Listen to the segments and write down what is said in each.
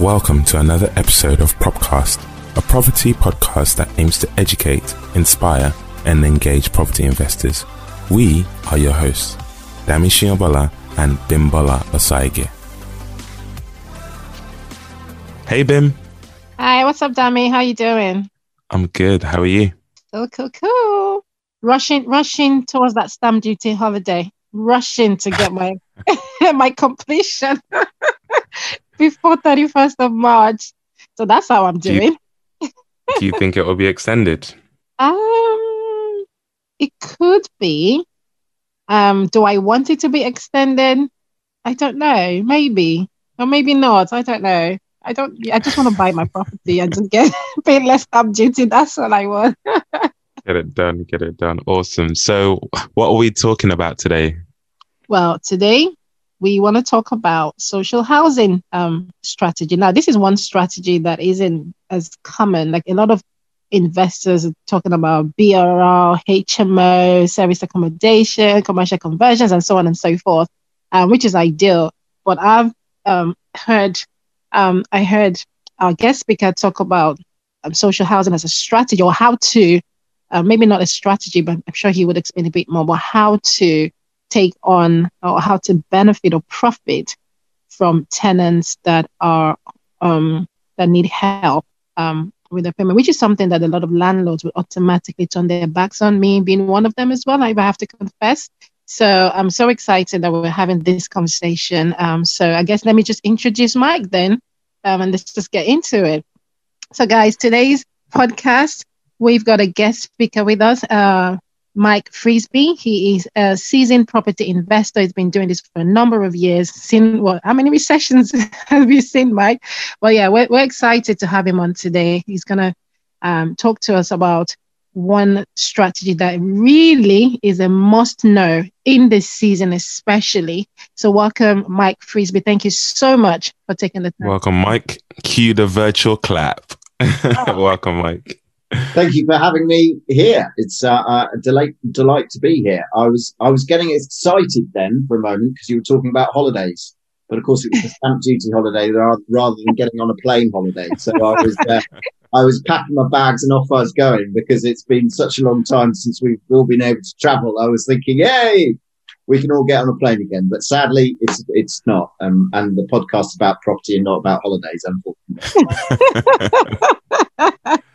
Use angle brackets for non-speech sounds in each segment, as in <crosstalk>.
Welcome to another episode of Propcast, a property podcast that aims to educate, inspire, and engage property investors. We are your hosts, Dami Shiobola and Bimbola Osaige. Hey Bim. Hi, what's up, Dami? How you doing? I'm good. How are you? Cool, cool, cool. Rushing, rushing towards that stamp duty holiday. Rushing to get my <laughs> my completion. <laughs> before 31st of March. So that's how I'm doing. Do you, <laughs> do you think it will be extended? Um, it could be. Um, do I want it to be extended? I don't know. Maybe or maybe not. I don't know. I don't. I just want to buy my property and just get <laughs> pay less stamp duty. That's all I want. <laughs> get it done. Get it done. Awesome. So, what are we talking about today? Well, today we want to talk about social housing um, strategy. Now, this is one strategy that isn't as common. Like a lot of investors are talking about BRR, HMO, service accommodation, commercial conversions, and so on and so forth, um, which is ideal. But I've um, heard, um, I heard our guest speaker talk about um, social housing as a strategy, or how to, uh, maybe not a strategy, but I'm sure he would explain a bit more. But how to take on or how to benefit or profit from tenants that are um, that need help um, with their payment, which is something that a lot of landlords will automatically turn their backs on. Me being one of them as well, I have to confess. So I'm so excited that we're having this conversation. Um, so I guess let me just introduce Mike then, um, and let's just get into it. So guys, today's podcast we've got a guest speaker with us. Uh, Mike Frisby. He is a seasoned property investor. He's been doing this for a number of years. Seen what? How many recessions <laughs> have you seen, Mike? Well, yeah, we're, we're excited to have him on today. He's gonna um, talk to us about one strategy that really is a must know in this season, especially. So, welcome, Mike Frisby. Thank you so much for taking the time. Welcome, Mike. Cue the virtual clap. <laughs> Oh. welcome, Mike. Thank you for having me here. It's uh, uh, a delight delight to be here. I was I was getting excited then for a moment because you were talking about holidays, but of course it was a <laughs> stamp duty holiday rather than getting on a plane holiday. So I was uh, I was packing my bags and off I was going because it's been such a long time since we've all been able to travel. I was thinking, hey, we can all get on a plane again. But sadly, it's it's not. Um, and the podcast about property and not about holidays, unfortunately. <laughs>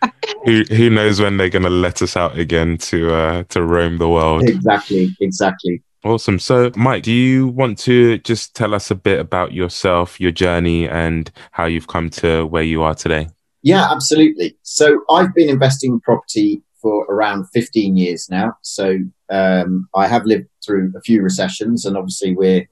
who who knows when they're going to let us out again to uh, to roam the world? Exactly, exactly. Awesome. So, Mike, do you want to just tell us a bit about yourself, your journey, and how you've come to where you are today? Yeah, absolutely. So, I've been investing in property for around 15 years now. So, um, I have lived through a few recessions, and obviously, we're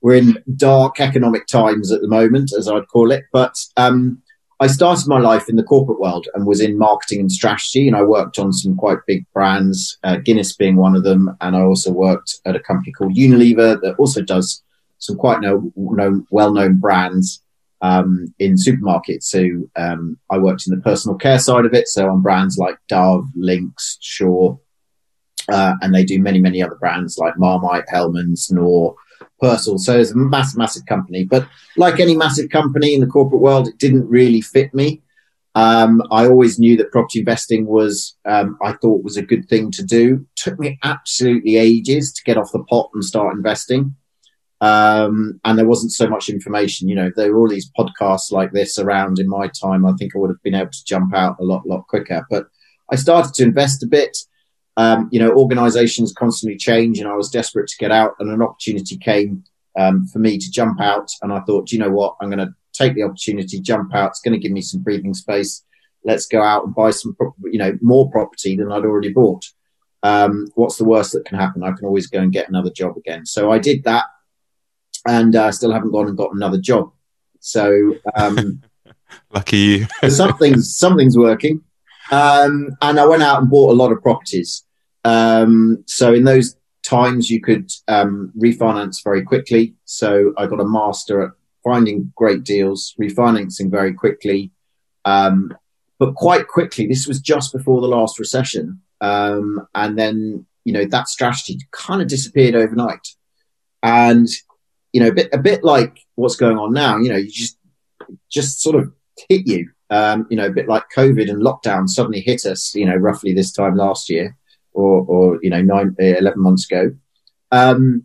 we're in dark economic times at the moment, as I'd call it. But um, I started my life in the corporate world and was in marketing and strategy, and I worked on some quite big brands, uh, Guinness being one of them, and I also worked at a company called Unilever that also does some quite no, no well-known brands um, in supermarkets. So um, I worked in the personal care side of it, so on brands like Dove, Lynx, Sure, uh, and they do many, many other brands like Marmite, Hellmann's, Knorr, Persil. So it's a massive, massive company. But like any massive company in the corporate world, it didn't really fit me. Um, I always knew that property investing was, um, I thought was a good thing to do. Took me absolutely ages to get off the pot and start investing. Um, and there wasn't so much information. You know, there were all these podcasts like this around in my time. I think I would have been able to jump out a lot, lot quicker. But I started to invest a bit um, you know, organizations constantly change and I was desperate to get out and an opportunity came um, for me to jump out. And I thought, you know what, I'm going to take the opportunity, jump out. It's going to give me some breathing space. Let's go out and buy some, you know, more property than I'd already bought. Um, what's the worst that can happen? I can always go and get another job again. So I did that and I uh, still haven't gone and got another job. So, um, <laughs> lucky you. something's, something's working. Um, and I went out and bought a lot of properties. Um, so in those times, you could um, refinance very quickly. So I got a master at finding great deals, refinancing very quickly. Um, but quite quickly, this was just before the last recession. Um, and then, you know, that strategy kind of disappeared overnight. And, you know, a bit, a bit like what's going on now, you know, you just, just sort of hit you. Um, you know, a bit like COVID and lockdown suddenly hit us. You know, roughly this time last year, or or you know, nine, 11 months ago. Um,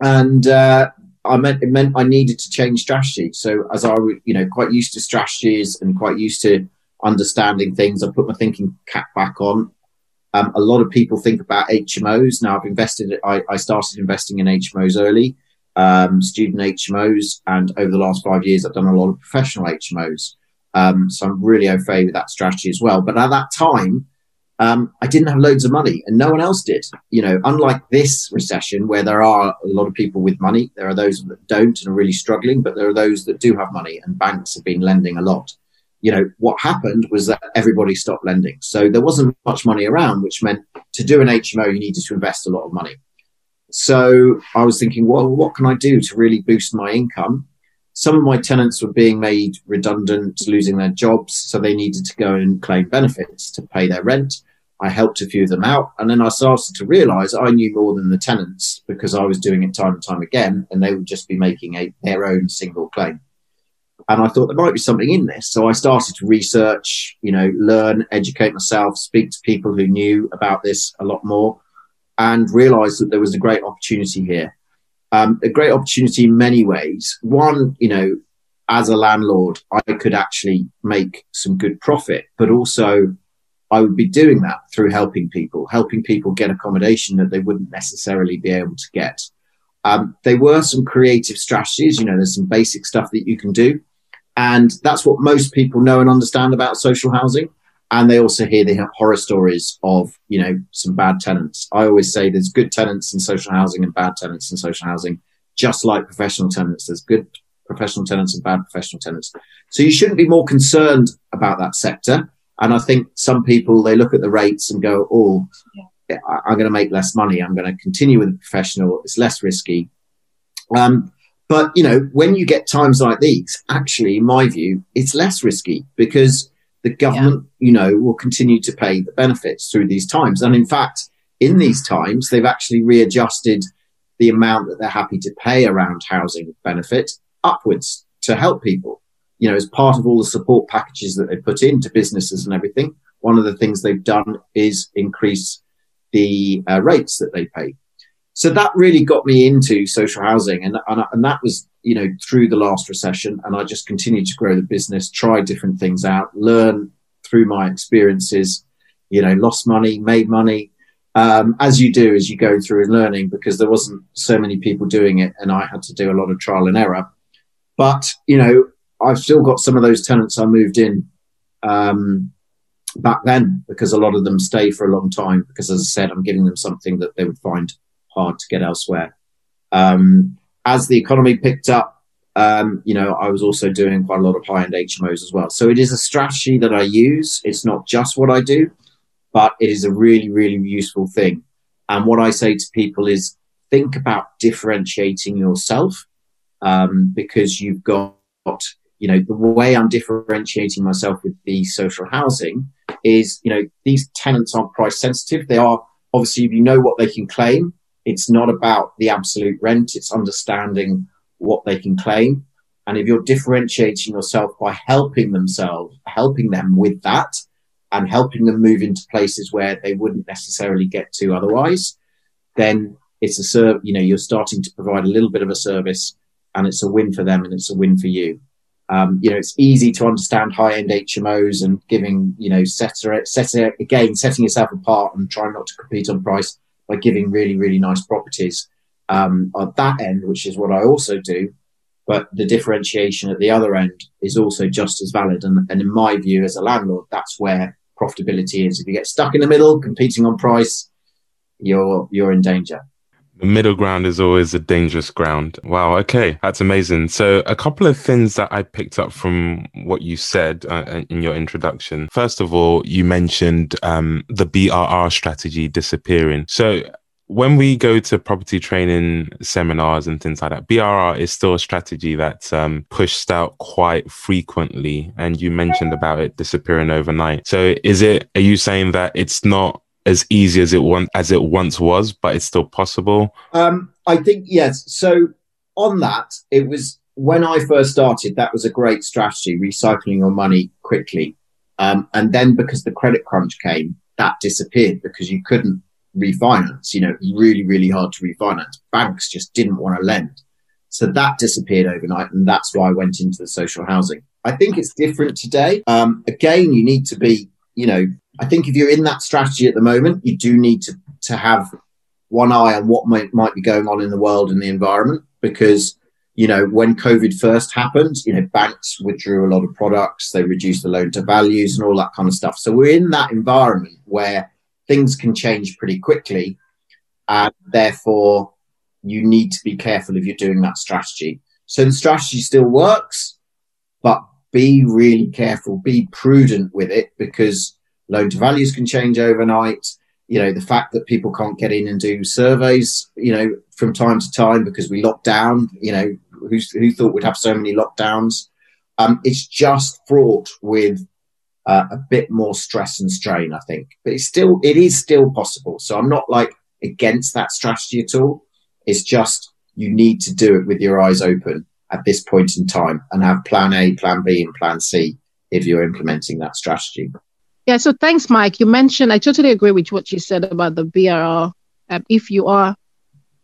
and uh, I meant it meant I needed to change strategy. So as I was, you know quite used to strategies and quite used to understanding things, I put my thinking cap back on. Um, a lot of people think about HMOs. Now I've invested. I, I started investing in HMOs early, um, student HMOs, and over the last five years, I've done a lot of professional HMOs. Um, so I'm really au fait with that strategy as well. But at that time, um, I didn't have loads of money and no one else did. You know, unlike this recession where there are a lot of people with money, there are those that don't and are really struggling, but there are those that do have money and banks have been lending a lot. You know, what happened was that everybody stopped lending. So there wasn't much money around, which meant to do an HMO, you needed to invest a lot of money. So I was thinking, well, what can I do to really boost my income? Some of my tenants were being made redundant, losing their jobs, so they needed to go and claim benefits to pay their rent. I helped a few of them out. And then I started to realize I knew more than the tenants because I was doing it time and time again, and they would just be making a, their own single claim. And I thought there might be something in this. So I started to research, you know, learn, educate myself, speak to people who knew about this a lot more, and realized that there was a great opportunity here. Um, a great opportunity in many ways. One, you know, as a landlord, I could actually make some good profit, but also I would be doing that through helping people, helping people get accommodation that they wouldn't necessarily be able to get. Um, there were some creative strategies, you know, there's some basic stuff that you can do. And that's what most people know and understand about social housing. And they also hear the horror stories of, you know, some bad tenants. I always say there's good tenants in social housing and bad tenants in social housing, just like professional tenants. There's good professional tenants and bad professional tenants. So you shouldn't be more concerned about that sector and I think some people, they look at the rates and go, oh. I'm going to make less money. I'm going to continue with a professional. It's less risky. Um, but, you know, when you get times like these, actually, in my view, it's less risky because the government, yeah. you know, will continue to pay the benefits through these times. And in fact, in these times, they've actually readjusted the amount that they're happy to pay around housing benefit upwards to help people you know, as part of all the support packages that they put into businesses and everything, one of the things they've done is increase the uh, rates that they pay. So that really got me into social housing, and, and and that was you know through the last recession, and I just continued to grow the business, try different things out, learn through my experiences. You know, lost money, made money, um, as you do as you go through and learning, because there wasn't so many people doing it, and I had to do a lot of trial and error. But you know, I've still got some of those tenants I moved in um, back then because a lot of them stay for a long time because, as I said, I'm giving them something that they would find hard to get elsewhere. Um, as the economy picked up, um, you know, I was also doing quite a lot of high end HMOs as well. So it is a strategy that I use. It's not just what I do, but it is a really, really useful thing. And what I say to people is think about differentiating yourself um, because you've got you know, the way I'm differentiating myself with the social housing is, you know, these tenants aren't price sensitive. They are obviously, if you know what they can claim, it's not about the absolute rent. It's understanding what they can claim. And if you're differentiating yourself by helping themselves, helping them with that and helping them move into places where they wouldn't necessarily get to otherwise, then it's a serve, you know, you're starting to provide a little bit of a service and it's a win for them and it's a win for you. Um, you know, it's easy to understand high-end HMOs and giving, you know, setter, setter again, setting yourself apart and trying not to compete on price by giving really, really nice properties um, at that end, which is what I also do. But the differentiation at the other end is also just as valid. And, and in my view, as a landlord, that's where profitability is. If you get stuck in the middle, competing on price, you're you're in danger. The middle ground is always a dangerous ground. Wow. Okay. That's amazing. So, a couple of things that I picked up from what you said uh, in your introduction. First of all, you mentioned um, the BRR strategy disappearing. So, when we go to property training seminars and things like that, BRR is still a strategy that's um, pushed out quite frequently. And you mentioned about it disappearing overnight. So, is it, are you saying that it's not as easy as it once as it once was, but it's still possible? Um, I think yes. So on that, it was when I first started, that was a great strategy, recycling your money quickly. Um, and then because the credit crunch came, that disappeared because you couldn't refinance. You know, really, really hard to refinance. Banks just didn't want to lend. So that disappeared overnight. And that's why I went into the social housing. I think it's different today. Um, again, you need to be, you know, I think if you're in that strategy at the moment, you do need to, to have one eye on what might, might be going on in the world and the environment because you know, when COVID first happened, you know, banks withdrew a lot of products, they reduced the loan to values and all that kind of stuff. So we're in that environment where things can change pretty quickly. And therefore, you need to be careful if you're doing that strategy. So the strategy still works, but be really careful, be prudent with it because loan to values can change overnight. You know, the fact that people can't get in and do surveys, you know, from time to time because we locked down, you know, who, who thought we'd have so many lockdowns. Um, it's just fraught with uh, a bit more stress and strain, I think. But it's still, it is still possible. So I'm not like against that strategy at all. It's just you need to do it with your eyes open at this point in time and have plan A, plan B, and plan C if you're implementing that strategy. Yeah, so thanks, Mike. You mentioned, I totally agree with what you said about the BRR. Um, if you are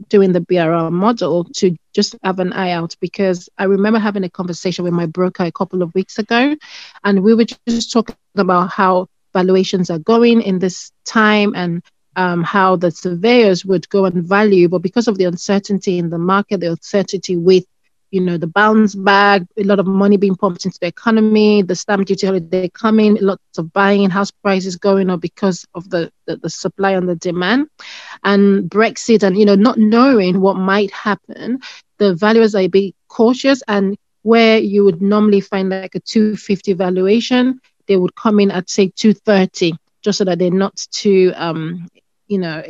doing the BRR model to just have an eye out because I remember having a conversation with my broker a couple of weeks ago, and we were just talking about how valuations are going in this time and um, how the surveyors would go and value, but because of the uncertainty in the market, the uncertainty with you know, the bounce back, a lot of money being pumped into the economy, the stamp duty holiday coming, lots of buying, house prices going up because of the, the, the supply and the demand, and Brexit, and, you know, not knowing what might happen, the valuers are a bit cautious. And where you would normally find like a 250 valuation, they would come in at, say, 230 just so that they're not too um, you know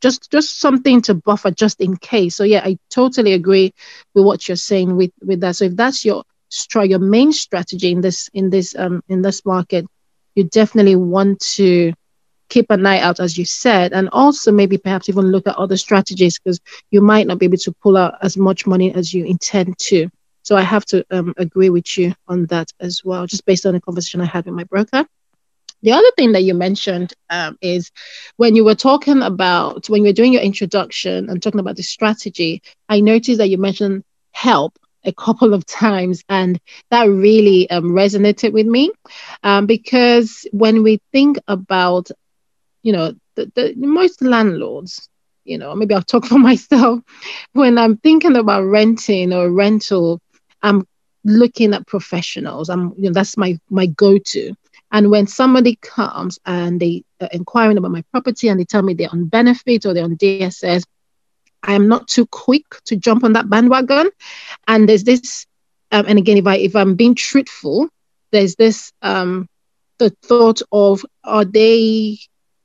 just just something to buffer just in case. So yeah i totally agree with what you're saying with with that. So if that's your try your main strategy in this in this um in this market you definitely want to keep an eye out as you said and also maybe perhaps even look at other strategies because you might not be able to pull out as much money as you intend to. So i have to um, agree with you on that as well just based on the conversation i had with my broker the other thing that you mentioned um, is when you were talking about, when you were doing your introduction and talking about the strategy, I noticed that you mentioned help a couple of times, and that really um, resonated with me um, because when we think about, you know, the, the most landlords, you know, maybe I'll talk <laughs> for myself. When I'm thinking about renting or rental, I'm looking at professionals. I'm, you know, that's my my go-to. And when somebody comes and they are inquiring about my property and they tell me they're on benefit or they're on DSS, I am not too quick to jump on that bandwagon. And there's this, um, and again, if I if I'm being truthful, there's this um, the thought of are they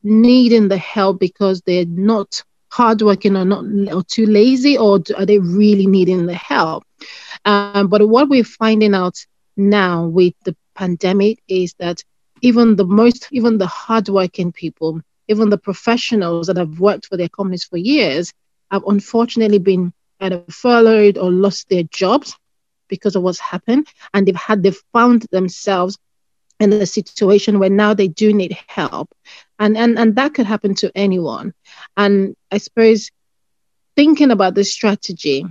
needing the help because they're not hardworking or not or too lazy, or are they really needing the help? Um, but what we're finding out now with the pandemic is that even the most, even the hardworking people, even the professionals that have worked for their companies for years have unfortunately been either furloughed or lost their jobs because of what's happened. And they've had, they've found themselves in a situation where now they do need help. And, and, and that could happen to anyone. And I suppose thinking about this strategy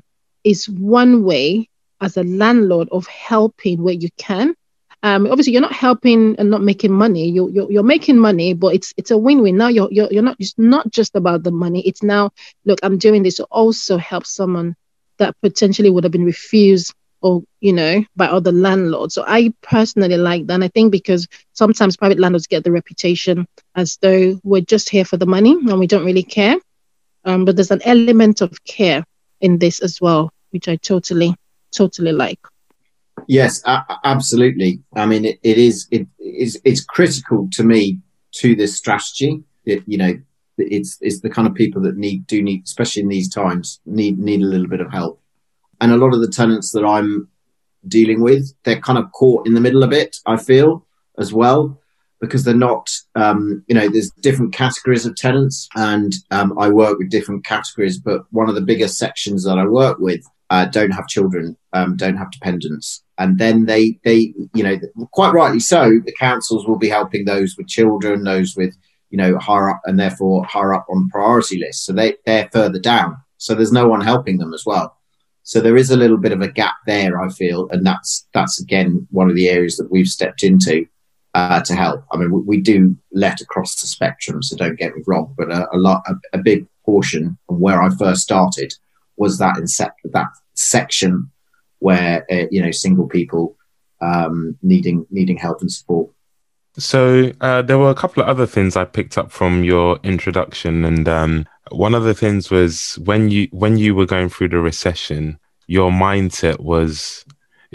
is one way as a landlord of helping where you can um, obviously you're not helping and not making money. You, you're, you're making money, but it's it's a win-win. Now you're, you're you're not it's not just about the money. It's now look, I'm doing this to also help someone that potentially would have been refused or you know by other landlords. So I personally like that. And I think because sometimes private landlords get the reputation as though we're just here for the money and we don't really care. Um, but there's an element of care in this as well, which I totally totally like. Yes, absolutely. I mean, it, it is it is it's critical to me to this strategy. It, you know, it's it's the kind of people that need do need, especially in these times, need need a little bit of help. And a lot of the tenants that I'm dealing with, they're kind of caught in the middle a bit. I feel as well because they're not, um, you know, there's different categories of tenants, and um, I work with different categories. But one of the biggest sections that I work with uh, don't have children, um, don't have dependents, and then they they you know quite rightly so the councils will be helping those with children, those with you know higher up and therefore higher up on priority lists, so they they're further down, so there's no one helping them as well. So there is a little bit of a gap there, I feel, and that's that's again one of the areas that we've stepped into uh, to help. I mean, we, we, do let across the spectrum, so don't get me wrong, but a, a lot, a, a, big portion of where I first started was that in that section where uh, you know single people um, needing needing help and support. So uh, there were a couple of other things I picked up from your introduction, and um, one of the things was when you when you were going through the recession, your mindset was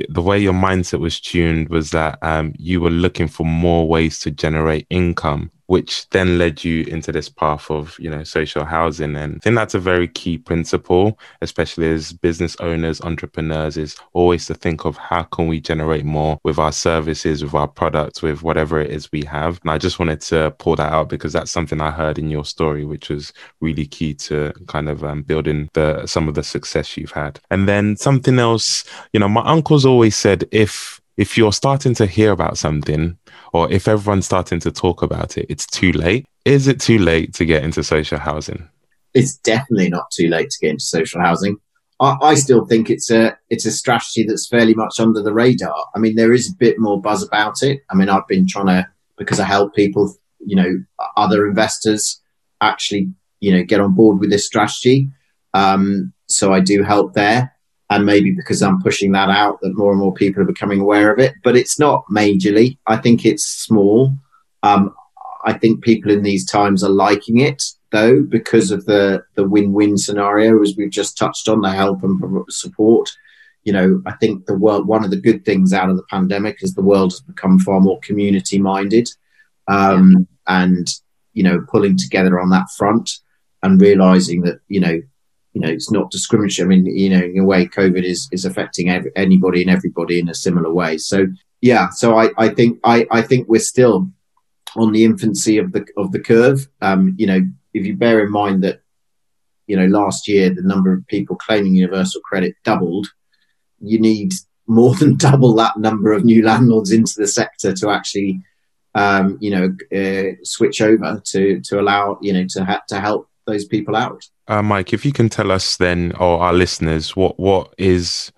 the way your mindset was tuned was that um, you were looking for more ways to generate income which then led you into this path of you know social housing. And i think that's a very key principle especially as business owners entrepreneurs is always to think of how can we generate more with our services with our products with whatever it is we have. And i just wanted to pull that out because that's something i heard in your story which was really key to kind of um, building the some of the success you've had. And then something else you know my uncle's always said if if you're starting to hear about something or if everyone's starting to talk about it, it's too late. Is it too late to get into social housing? It's definitely not too late to get into social housing. I, I still think it's a it's a strategy that's fairly much under the radar. I mean, there is a bit more buzz about it. I mean, I've been trying to because I help people, you know, other investors actually, you know, get on board with this strategy. Um, so I do help there and maybe because I'm pushing that out, that more and more people are becoming aware of it. But it's not majorly. I think it's small. Um, I think people in these times are liking it though because of the the win-win scenario, as we've just touched on, the help and support. You know, I think the world. One of the good things out of the pandemic is the world has become far more community-minded, um, and you know, pulling together on that front and realizing that you know you know, it's not discriminatory. I mean, you know, in a way, COVID is is affecting anybody and everybody in a similar way. So yeah, so I, I think I, I think we're still on the infancy of the of the curve. Um, you know, if you bear in mind that, you know, last year the number of people claiming universal credit doubled, you need more <laughs> than double that number of new landlords into the sector to actually, um, you know, uh, switch over to to allow you know to ha- to help those people out. Uh, Mike, if you can tell us then, or our listeners, what what is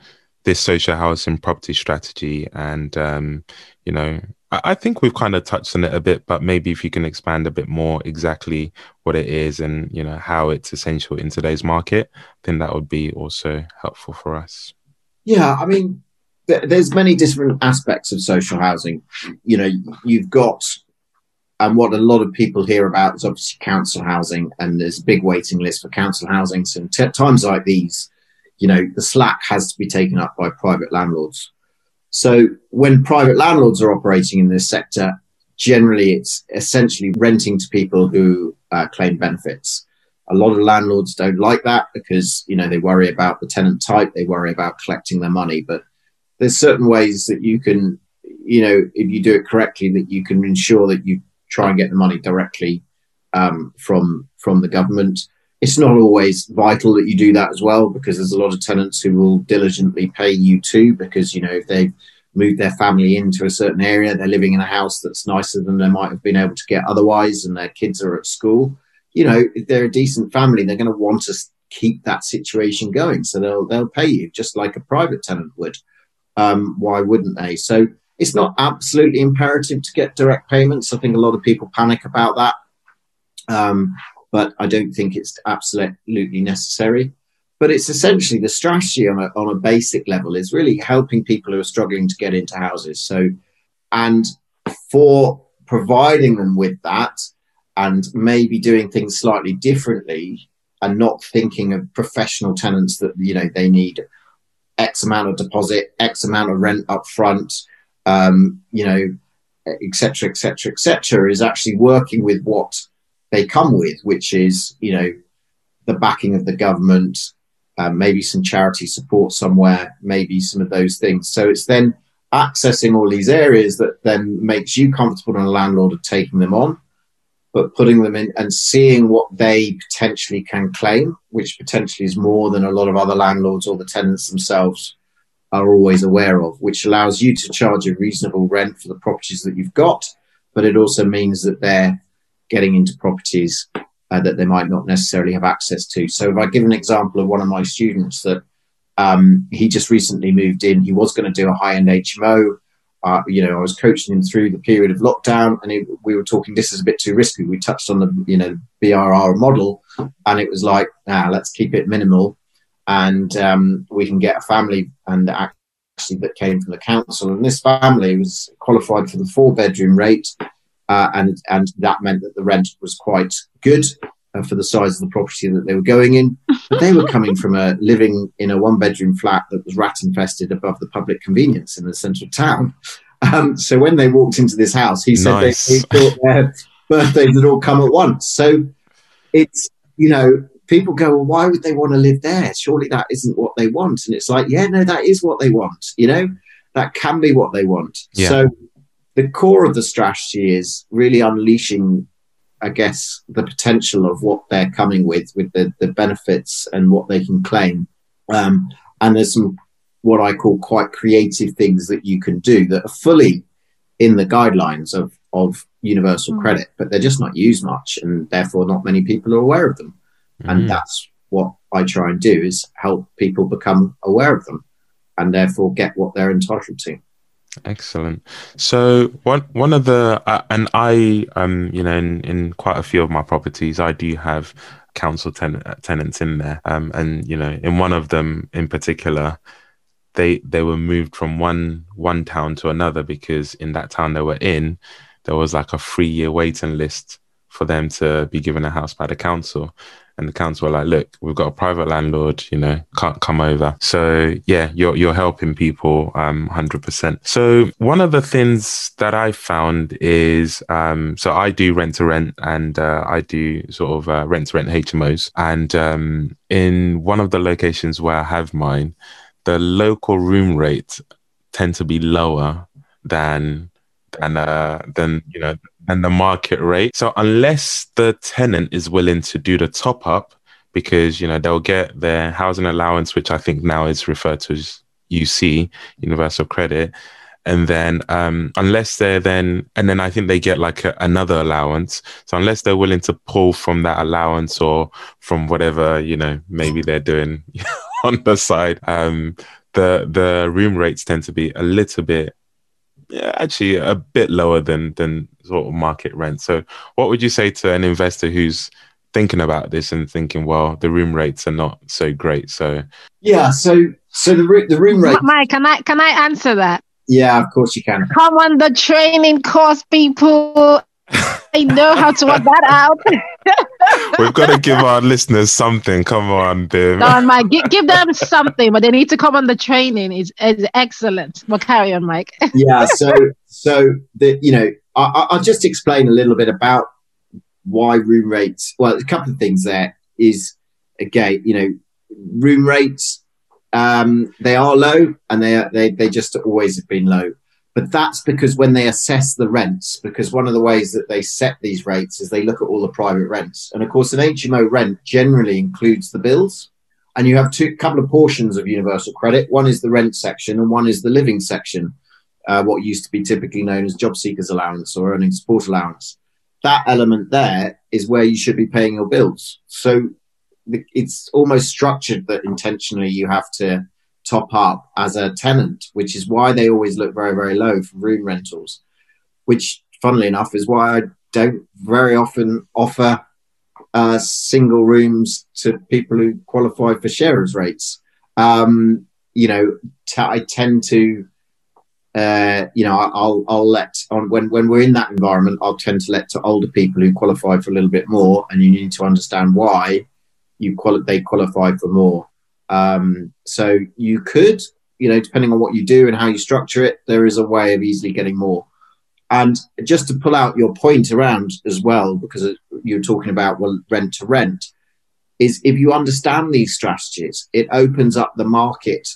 this social housing property strategy? And um, you know, I, I think we've kind of touched on it a bit, but maybe if you can expand a bit more exactly what it is and you know how it's essential in today's market, then that would be also helpful for us. Yeah, I mean, there's many different aspects of social housing. You know, you've got and what a lot of people hear about is obviously council housing, and there's a big waiting list for council housing. So, t- times like these, you know, the slack has to be taken up by private landlords. So, when private landlords are operating in this sector, generally it's essentially renting to people who uh, claim benefits. A lot of landlords don't like that because, you know, they worry about the tenant type, they worry about collecting their money. But there's certain ways that you can, you know, if you do it correctly, that you can ensure that you try and get the money directly um, from from the government. It's not always vital that you do that as well because there's a lot of tenants who will diligently pay you too because you know if they've moved their family into a certain area, they're living in a house that's nicer than they might have been able to get otherwise, and their kids are at school. You know, if they're a decent family, they're going to want to keep that situation going, so they'll they'll pay you just like a private tenant would. Um, why wouldn't they? So it's not absolutely imperative to get direct payments. I think a lot of people panic about that. Um, but I don't think it's absolutely necessary. But it's essentially the strategy on a, on a basic level is really helping people who are struggling to get into houses. So, and for providing them with that and maybe doing things slightly differently and not thinking of professional tenants that, you know, they need X amount of deposit, X amount of rent up front, um, you know, etc., etc., etc., is actually working with what they come with, which is, you know, the backing of the government, uh, maybe some charity support somewhere, maybe some of those things. So it's then accessing all these areas that then makes you comfortable and a landlord of taking them on. but putting them in and seeing what they potentially can claim, which potentially is more than a lot of other landlords or the tenants themselves are always aware of, which allows you to charge a reasonable rent for the properties that you've got, but it also means that they're getting into properties uh, that they might not necessarily have access to. So, if I give an example of one of my students that um, he just recently moved in, he was going to do a high end HMO. Uh, you know, I was coaching him through the period of lockdown, and he, we were talking. This is a bit too risky. We touched on the you know BRR model, and it was like, ah, let's keep it minimal, and um, we can get a family and actually that came from the council. And this family was qualified for the four bedroom rate, uh, and and that meant that the rent was quite good uh, for the size of the property that they were going in. But they were coming from a living in a one bedroom flat that was rat infested above the public convenience in the centre of town. Um, so when they walked into this house, he said nice. they, they thought their <laughs> birthdays had all come at once. So it's you know people go, well, why would they want to live there? Surely that isn't what they want. And it's like, yeah, no, that is what they want. You know, that can be what they want. Yeah. So the core of the strategy is really unleashing, I guess, the potential of what they're coming with, with the, the benefits and what they can claim. Um, and there's some what I call quite creative things that you can do that are fully in the guidelines of, of universal mm. credit, but they're just not used much, and therefore not many people are aware of them. Mm. And that's what I try and do is help people become aware of them and therefore get what they're entitled to. Excellent. So one one of the uh, and I um you know in, in quite a few of my properties I do have council ten- tenants in there um and you know in one of them in particular they they were moved from one one town to another because in that town they were in there was like a three year waiting list for them to be given a house by the council and the council were like, look, we've got a private landlord, you know, can't come over. So yeah, you're you're helping people um 100%. So one of the things that I found is um so I do rent to rent and uh, I do sort of uh, rent to rent HMOs and um in one of the locations where I have mine, the local room rates tend to be lower than than uh, than you know than the market rate. So unless the tenant is willing to do the top up, because you know they'll get their housing allowance, which I think now is referred to as UC, Universal Credit, and then um, unless they're then and then I think they get like a, another allowance. So unless they're willing to pull from that allowance or from whatever you know maybe they're doing <laughs> on the side, um, the the room rates tend to be a little bit actually a bit lower than than sort of market rent. So, what would you say to an investor who's thinking about this and thinking, well, the room rates are not so great? So, yeah, so so the the room rate. Mike, can I can I answer that? Yeah, of course you can. Come on, the training course, people. I know how to work that out. <laughs> We've got to give our listeners something. Come on, Dim. No, Mike, give, give them something, but they need to come on the training. Is is excellent. Well, carry on, Mike. <laughs> yeah. So, so the you know, I, I'll just explain a little bit about why room rates. Well, a couple of things there is again, you know, room rates. Um, they are low, and they are, they they just always have been low. But that's because when they assess the rents, because one of the ways that they set these rates is they look at all the private rents. And of course, an HMO rent generally includes the bills. And you have two couple of portions of universal credit. One is the rent section, and one is the living section, uh, what used to be typically known as job seekers allowance or earning support allowance. That element there is where you should be paying your bills. So it's almost structured that intentionally you have to top up as a tenant, which is why they always look very, very low for room rentals, which, funnily enough, is why I don't very often offer uh, single rooms to people who qualify for sharers rates. Um, you know, t- I tend to, uh, you know, I'll I'll let on when when we're in that environment, I'll tend to let to older people who qualify for a little bit more, and you need to understand why you quali- they qualify for more. Um, so you could, you know, depending on what you do and how you structure it, there is a way of easily getting more. And just to pull out your point around as well, because you're talking about well, rent to rent, is if you understand these strategies, it opens up the market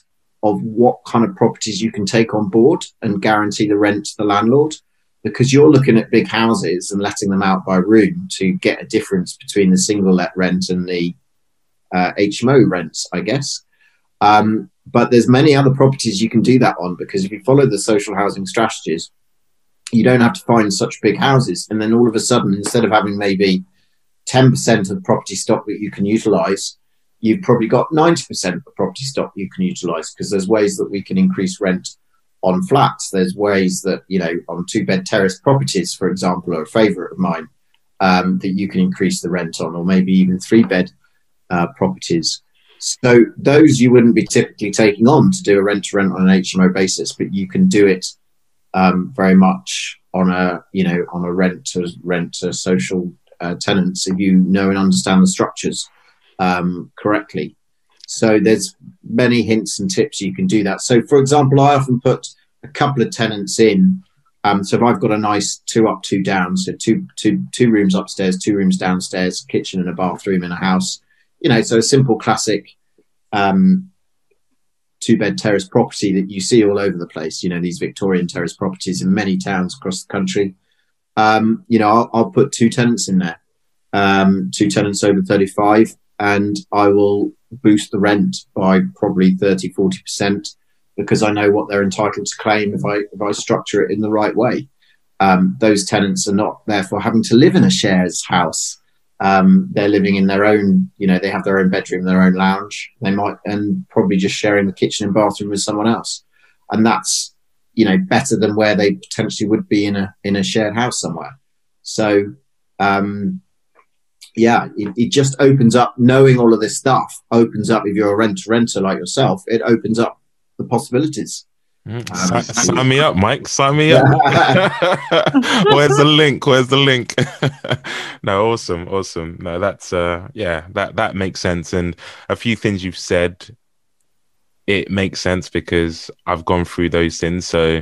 of what kind of properties you can take on board and guarantee the rent to the landlord. because you're looking at big houses and letting them out by room to get a difference between the single let rent and the uh, HMO rents, I guess. Um, but there's many other properties you can do that on because if you follow the social housing strategies, you don't have to find such big houses. And then all of a sudden, instead of having maybe 10% of property stock that you can utilize, you've probably got 90% of property stock you can utilize because there's ways that we can increase rent on flats. There's ways that, you know, on two bed terrace properties, for example, are a favorite of mine, um, that you can increase the rent on, or maybe even three bed uh, properties. So those you wouldn't be typically taking on to do a rent to rent on an HMO basis, but you can do it um, very much on a you know on a rent to rent to social uh, tenants if you know and understand the structures um, correctly. So there's many hints and tips you can do that. So for example, I often put a couple of tenants in. Um, so if I've got a nice two up, two down, so two two two rooms upstairs, two rooms downstairs, kitchen and a bathroom in a house, you know, so a simple classic um, two bed terrace property that you see all over the place. You know, these Victorian terrace properties in many towns across the country. Um, you know, I'll, I'll, put two tenants in there, um, two tenants over 35, and I will boost the rent by probably 30, 40% because I know what they're entitled to claim if I, if I structure it in the right way. Um, those tenants are not therefore having to live in a shares house um, they're living in their own, you know, they have their own bedroom, their own lounge. They might, and probably just sharing the kitchen and bathroom with someone else. And that's, you know, better than where they potentially would be in a, in a shared house somewhere. So, um, yeah, it, it just opens up knowing all of this stuff opens up if you're a rent renter like yourself, it opens up the possibilities. Sign, sign, me up, Mike. Sign me up. <laughs> Where's the link? Where's the link? <laughs> no, awesome, awesome. No, that's uh, yeah, that that makes sense. And a few things you've said, it makes sense because I've gone through those things. So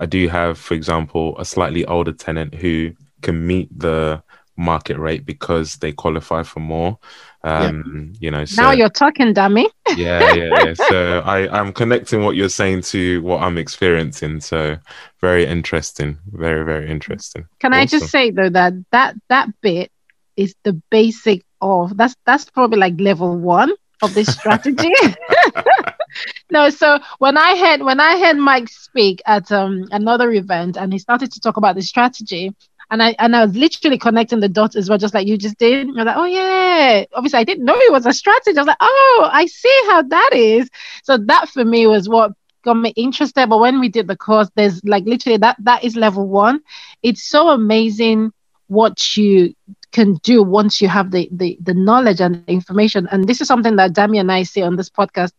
I do have, for example, a slightly older tenant who can meet the market rate because they qualify for more. Um, yeah. You know, so, now you're talking, Dami. <laughs> yeah, yeah, yeah. So I, I'm connecting what you're saying to what I'm experiencing. So very interesting, very, very interesting. Can awesome. I just say though that that that bit is the basic of that's that's probably like level one of this strategy. <laughs> <laughs> no, so when I had when I had Mike speak at um another event and he started to talk about the strategy, and I and I was literally connecting the dots as well, just like you just did. I was like, oh yeah. Obviously, I didn't know it was a strategy. I was like, oh, I see how that is. So that for me was what got me interested. But when we did the course, there's like literally that that is level one. It's so amazing what you can do once you have the the, the knowledge and the information. And this is something that Dami and I say on this podcast.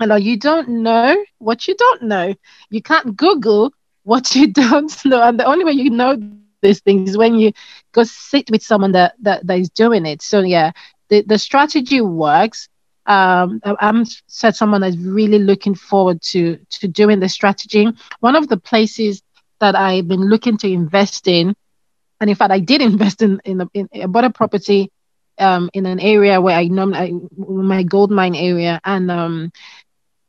You know, you don't know what you don't know. You can't Google what you <laughs> don't know. And the only way you know these things when you go sit with someone that that, that is doing it. So yeah the, the strategy works. Um, I'm said someone that's really looking forward to to doing the strategy. One of the places that I've been looking to invest in, and in fact, I did <laughs> invest in in, a, in a bought a property um, in an area where I know my gold mine area, and um,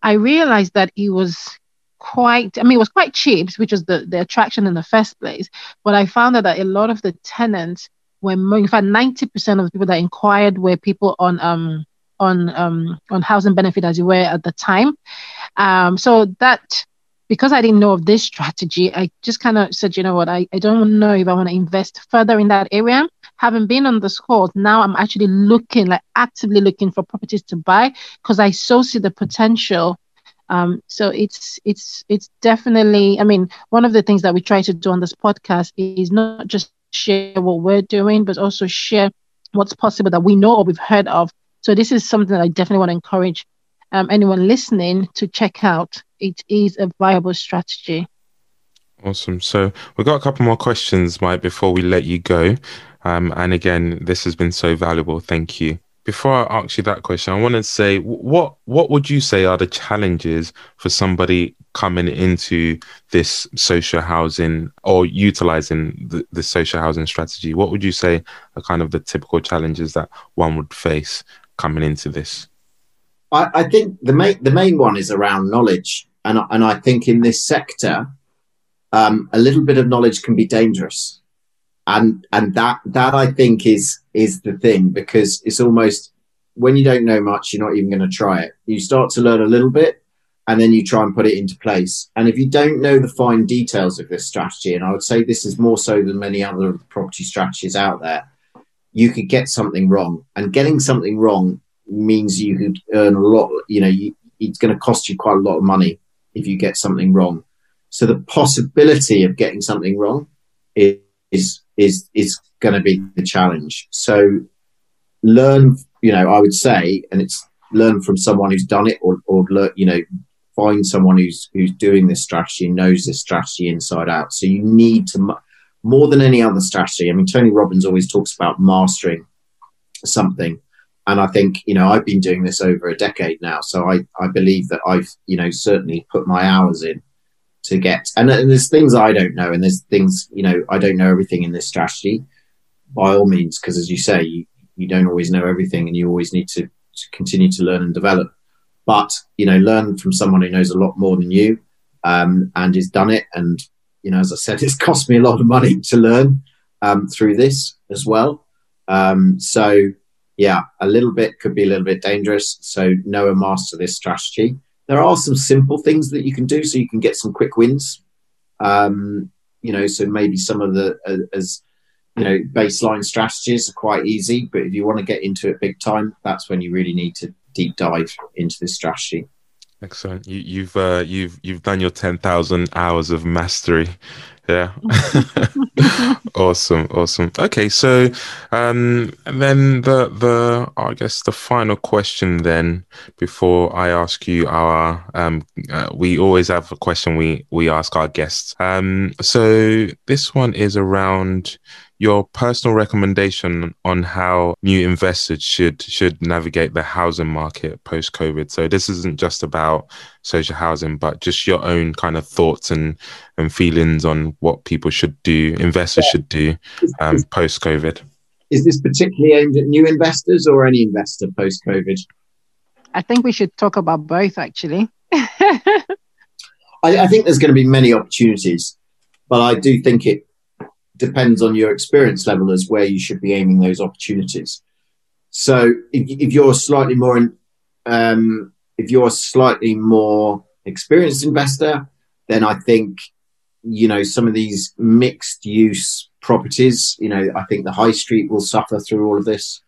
I realized that it was quite, I mean, it was quite cheap, which was the, the attraction in the first place. But I found that a lot of the tenants were, in fact, 90% of the people that inquired were people on, um, on, um, on housing benefit as you were at the time. Um, so that, because I didn't know of this <laughs> strategy, I just kind of said, you know what, I, I don't know if I want to invest further in that area. Having been on the course, now I'm actually looking, like actively looking for properties to buy because I so see the potential um, so it's it's it's definitely. I mean, one of the things that we try to do on this podcast is not just share what we're doing, but also share what's possible that we know or we've heard of. So this is something that I definitely want to encourage um, anyone listening to check out. It is a viable strategy. Awesome. So we've got a couple more questions, Mike, before we let you go. Um, and again, this has been so valuable. Thank you before I ask you that question, I want to say what what would you say are the challenges for somebody coming into this social housing or utilizing the, the social housing strategy? What would you say are kind of the typical challenges that one would face coming into this? I, I think the main the main one is around knowledge, and and I think in this sector, um, a little bit of knowledge can be dangerous, and and that that I think is is the thing because it's almost when you don't know much, you're not even going to try it. You start to learn a little bit, and then you try and put it into place. And if you don't know the fine details of this strategy, and I would say this is more so than many other property strategies out there, you could get something wrong. And getting something wrong means you could earn a lot, you know, you, it's going to cost you quite a lot of money if you get something wrong. So the possibility of getting something wrong is is is, is going to be the challenge. So learn, you know, I would say, and it's learn from someone who's done it, or or learn, you know, find someone who's who's doing this strategy knows this strategy inside out. So you need to more than any other strategy. I mean, Tony Robbins always talks about mastering something and I think you know I've been doing this over a decade now, so I I believe that I've you know certainly put my hours in to get and, and there's things I don't know and there's things you know I don't know everything in this strategy by all means because as you say you, you don't always know everything and you always need to, to continue to learn and develop but you know learn from someone who knows a lot more than you um, and has done it and you know as I said <laughs> it's cost me a lot of money to learn um, through this as well um, so yeah, a little bit could be a little bit dangerous. So know and master this strategy. There are some simple things that you can do so you can get some quick wins. Um, you know, so maybe some of the uh, as you know baseline strategies are quite easy, but if you want to get into it big time, that's when you really need to deep dive into this strategy. Excellent. You, have uh, you've you've done your ten thousand hours of mastery yeah. <laughs> awesome. Awesome. Okay. So, um, then the, the, I guess the final question then, before I ask you our, um, uh, we always have a question we, we ask our guests. Um, so this one is around your personal recommendation on how new investors should should navigate the housing market post COVID. So this isn't just about social housing, but just your own kind of thoughts and and feelings on what people should do, investors yeah. should do um, post COVID. Is this particularly aimed at new investors or any investor post COVID? I think we should talk about both actually. <laughs> I, I think there's going to be many opportunities, but I do think it depends on your experience level as where you should be aiming those opportunities. So if, if you're slightly more, in, um, if you're a slightly more experienced investor, then I think you know some of these mixed use properties. You know, I think the high street will suffer through all of this,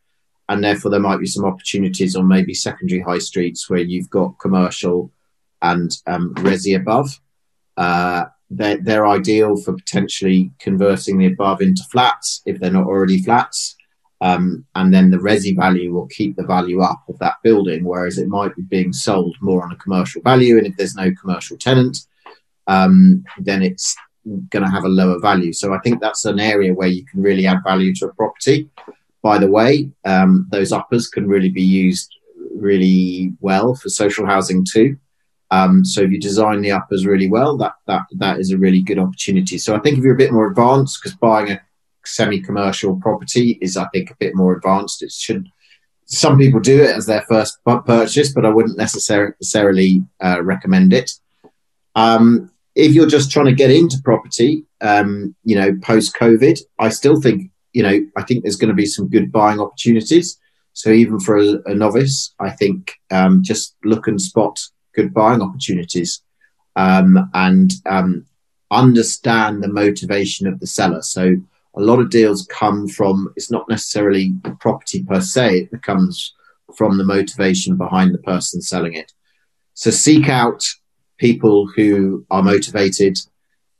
and therefore there might be some opportunities on maybe secondary high streets where you've got commercial and um, resi above. Uh, they're, they're ideal for potentially converting the above into flats if they're not already flats. Um, and then the resi value will keep the value up of that building, whereas it might be being sold more on a commercial value. And if there's no commercial tenant, um, then it's going to have a lower value. So I think that's an area where you can really add value to a property. By the way, um, those uppers can really be used really well for social housing too. Um, so if you design the uppers really well, that that that is a really good opportunity. So I think if you're a bit more advanced, because buying a semi-commercial property is, I think, a bit more advanced. It should. Some people do it as their first purchase, but I wouldn't necessarily uh, recommend it. Um, if you're just trying to get into property, um, you know, post COVID, I still think, you know, I think there's going to be some good buying opportunities. So even for a, a novice, I think um, just look and spot good buying opportunities um, and um, understand the motivation of the seller. So a lot of deals come from it's not necessarily the property per se; it comes from the motivation behind the person selling it. So seek out people who are motivated.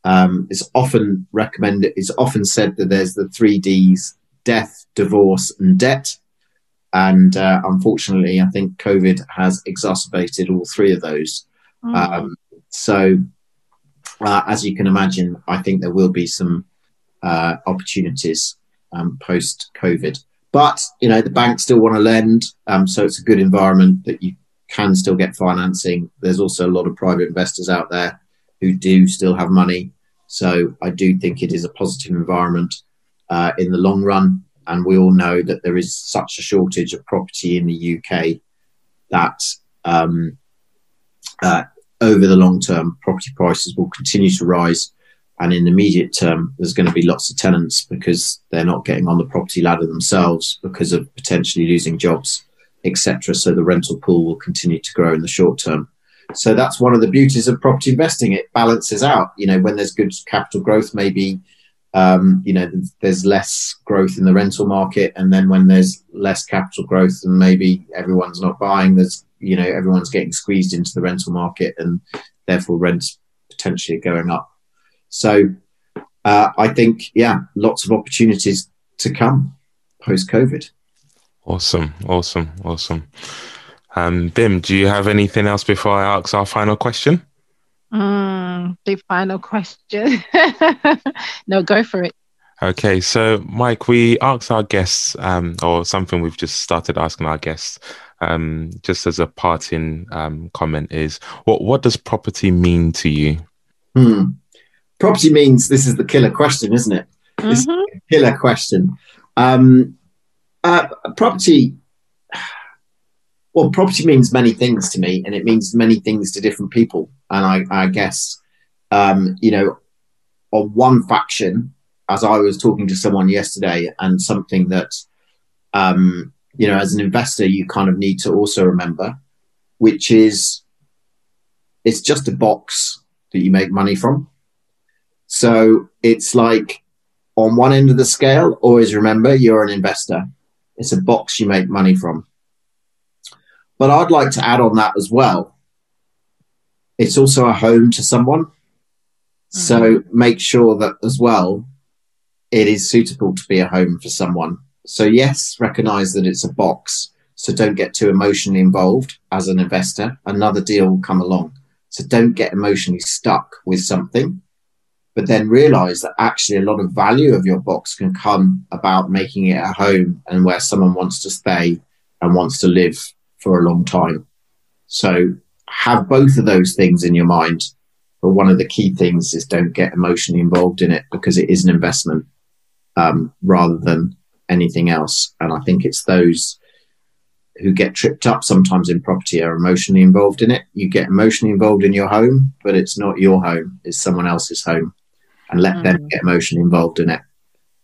Um, it's often recommended. It's often said that there's the three Ds: death, divorce, and debt. And uh, unfortunately, I think COVID has exacerbated all three of those. Mm. Um, so, uh, as you can imagine, I think there will be some uh, opportunities um, post COVID. But you know, the banks still want to lend, um, so it's a good environment that you can still get financing. There's also a lot of private investors out there who do still have money. So I do think it is a positive environment uh, in the long run and we all know that there is such a shortage of property in the UK that um, uh, over the long term, property prices will continue to rise. And in the immediate term, there's going to be lots of tenants because they're not getting on the property ladder themselves because of potentially losing jobs, etc. So the rental pool will continue to grow in the short term. So that's one of the beauties of property investing. It balances out. You know, when there's good capital growth, maybe um, you know there's less growth in the rental market, and then when there's less capital growth, and maybe everyone's not buying, there's you know everyone's getting squeezed into the rental market, and therefore rents potentially going up. So uh, I think, yeah, lots of opportunities to come post COVID. Awesome, awesome, awesome. Um, Bim, do you have anything else before I ask our final question? Mm, the final question. <laughs> no, go for it. Okay, so Mike, we asked our guests, um, or something we've just started asking our guests, um, just as a parting um, comment, is what what does property mean to you? Hmm. Property means this is the killer question, isn't it? Mm-hmm. killer question. Um, uh, property. Well, property means many things to me, and it means many things to different people. And I, I guess, um, you know, on one faction, as I was talking to someone yesterday, and something that, um, you know, as an investor, you kind of need to also remember, which is it's just a box that you make money from. So it's like on one end of the scale, always remember you're an investor. It's a box you make money from. But I'd like to add on that as well. It's also a home to someone. Mm-hmm. So make sure that as well, it is suitable to be a home for someone. So, yes, recognize that it's a box. So don't get too emotionally involved as an investor. Another deal will come along. So don't get emotionally stuck with something, but then realize that actually a lot of value of your box can come about making it a home and where someone wants to stay and wants to live for a long time. So have both of those things in your mind. But one of the key things is don't get emotionally involved in it because it is an investment um, rather than anything else. And I think it's those who get tripped up sometimes in property are emotionally involved in it. You get emotionally involved in your home, but it's not your home, it's someone else's home. And let mm. them get emotionally involved in it.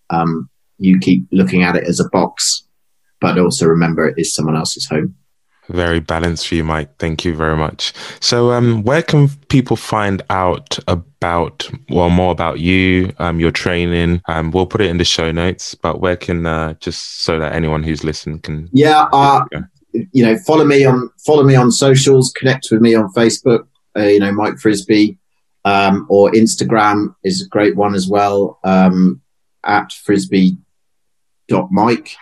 Um, you keep looking at it as a box, but also remember it is someone else's home. Very balanced for you, Mike. Thank you very much. So, um, where can people find out about, well, more about you, um, your training? Um, we'll put it in the show notes, but where can, uh, just so that anyone who's listened can. Yeah, uh, you know, follow me on follow me on socials, connect with me on Facebook. Uh, you know, Mike Frisby, um, or Instagram is a great one as well. Um, at frisby dot Mike.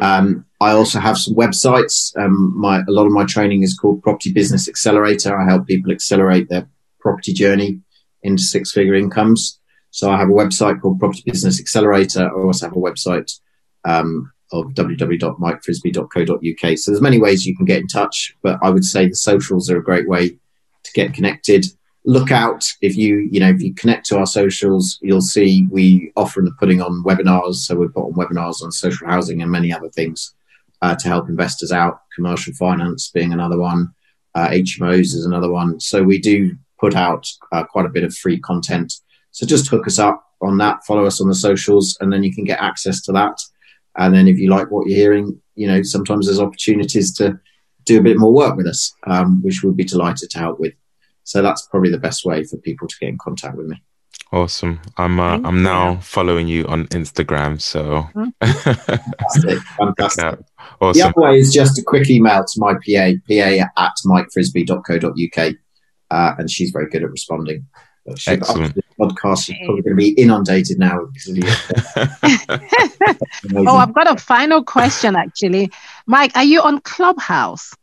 Um, I also have some websites. Um, my a lot of my training is called Property Business Accelerator. I help people accelerate their property journey into six figure incomes. So I have a website called Property Business Accelerator. I also have a website um, of www.mikefrisby.co.uk. So there's many ways you can get in touch, but I would say the socials are a great way to get connected look out. If you you know if you connect to our socials you'll see we offer and putting on webinars. So we put on webinars on social housing and many other things uh, to help investors out. Commercial finance being another one. Uh, hmos is another one. So we do put out uh, quite a bit of free content. So just hook us up on that. Follow us on the socials and then you can get access to that. And then if you like what you're hearing you know sometimes there's opportunities to do a bit more work with us um, which we'd be delighted to help with so that's probably the best way for people to get in contact with me. Awesome. I'm uh, I'm now following you on Instagram. So fantastic, <laughs> fantastic. Yeah, awesome. The other way is just a quick email to my PA, PA at mikefrisby.co.uk, uh, and she's very good at responding. Excellent. The podcast is probably going to be inundated now <laughs> <laughs> oh, I've got a final question actually, Mike. Are you on Clubhouse?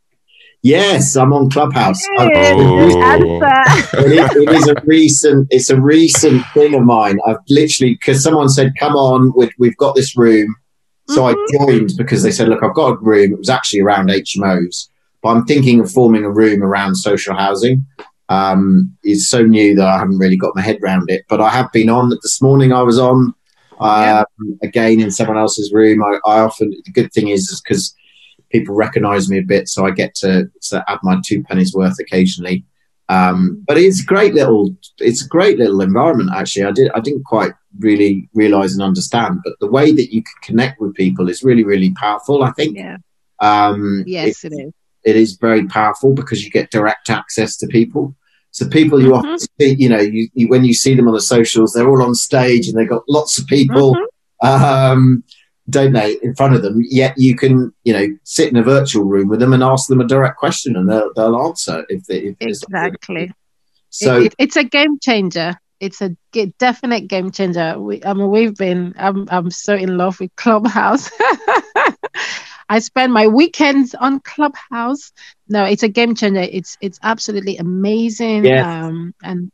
Yes, I'm on Clubhouse. Oh. it, is, it is a recent. It's a recent thing of mine. I've literally because someone said, "Come on, we, have got this room." So mm-hmm. I joined because they said, "Look, I've got a room." It was actually around HMOs, but I'm thinking of forming a room around social housing. Um, it's so new that I haven't really got my head around it. But I have been on. This morning I was on um, again in someone else's room. I, I often the good thing is because people recognise me a bit, so I get to, to, add my two pennies worth occasionally. Um, but it's a great little it's a great little environment actually. I did I didn't quite really realize and understand, but the way that you can connect with people is really really powerful. I think. Yeah. Um, Yes, it is. it is very powerful because you get direct access to people. So people you Mhm. often see, you know, you, you when you see them on the socials, they're all on stage and they've got lots of people, Mhm. um, don't they, in front of them. Yet you can, you know, sit in a virtual room with them and ask them a direct question and they'll, they'll answer if they if Exactly. So it, it- it's a game changer. It's a definite game changer. We, I mean, we've been. I'm, I'm so in love with Clubhouse. <laughs> I spend my weekends on Clubhouse. No, it's a game changer. It's it's absolutely amazing. Yes. Um, and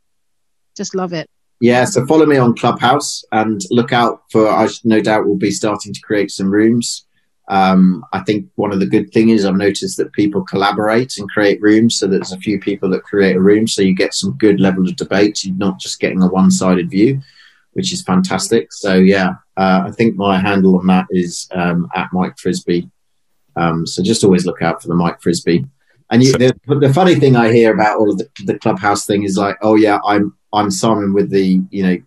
just love it. Yeah, so follow me on Clubhouse and look out for. I no doubt will be starting to create some rooms. Um, I think one of the good things is I've noticed that people collaborate and create rooms. So there's a few people that create a room, so you get some good level of debate. You're not just getting a one-sided view, which is fantastic. So yeah, uh, I think my handle on that is um, at Mike Frisby. Um, so just always look out for the Mike Frisby. And you, the, the funny thing I hear about all of the, the clubhouse thing is like, oh yeah, I'm I'm Simon with the you know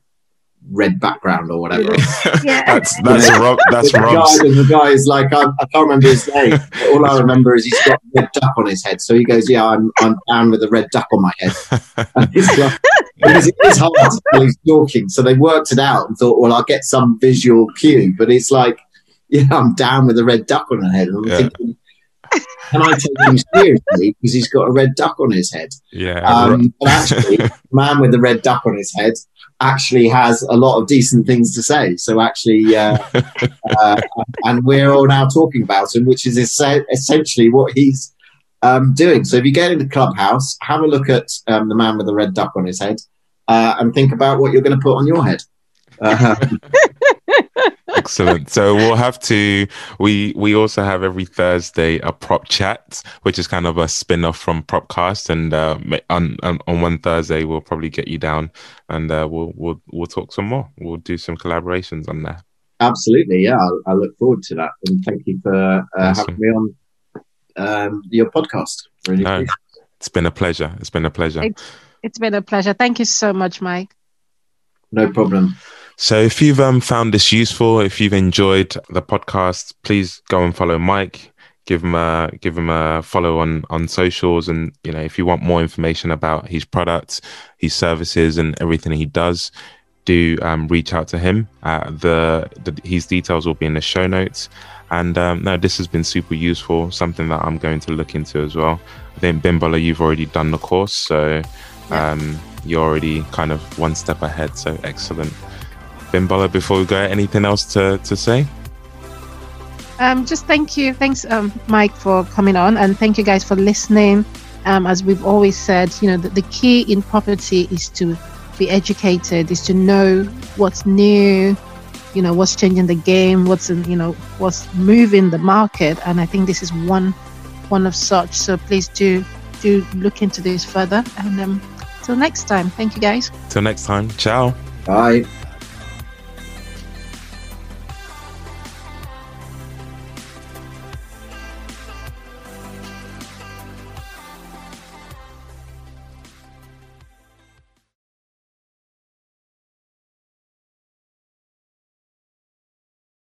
red background or whatever. Yeah. <laughs> that's <laughs> that's Yeah. Rob. That's the Rob's. guy, and the guy is like, I, I can't remember his name. <laughs> but all I remember is he's got a red duck on his head. So he goes, yeah, I'm I'm down with a red duck on my head. And it's like, because it is hard to tell he's talking. So they worked it out and thought, well, I'll get some visual cue. But it's like, yeah, I'm down with a red duck on my head. And I'm Yeah. thinking, can I take him seriously because he's got a red duck on his head? yeah. Um, but actually, <laughs> the man with the red duck on his head actually has a lot of decent things to say. So actually, uh, <laughs> uh, and we're all now talking about him, which is es- essentially what he's um, doing. So if you get into the Clubhouse, have a look at um, the man with the red duck on his head, uh, and think about what you're going to put on your head. Uh, <laughs> Excellent. So we'll have to. We we also have every Thursday a prop chat, which is kind of a spin off from Propcast, and uh, on, on on one Thursday we'll probably get you down, and uh, we'll we'll we'll talk some more. We'll do some collaborations on there. absolutely, yeah. I, I look forward to that, and thank you for uh, Awesome. having me on um, your podcast. Really, No. It's been a pleasure. It's been a pleasure. It's it's been a pleasure. Thank you so much, Mike. no problem. So if you've um, found this useful, if you've enjoyed the podcast, please go and follow Mike. Give him a give him a follow on on socials, and you know if you want more information about his products, his services, and everything he does, do um, reach out to him. Uh, the, the his details will be in the show notes. And um, no, this has been super useful. Something that I'm going to look into as well. I think Bimbola, you've already done the course, so um, you're already kind of one step ahead. So excellent. Bimbola, before we go, anything else to, to say? Um, just thank you. Thanks, um, Mike, for coming on, and thank you guys for listening. Um, as we've always said, you know, the, the key in property is to be educated, is to know what's new, you know, what's changing the game, what's in, you know, what's moving the market, and I think this is one one of such. So please do do look into this further. And um, till next time, thank you guys. Till next time, ciao. Bye.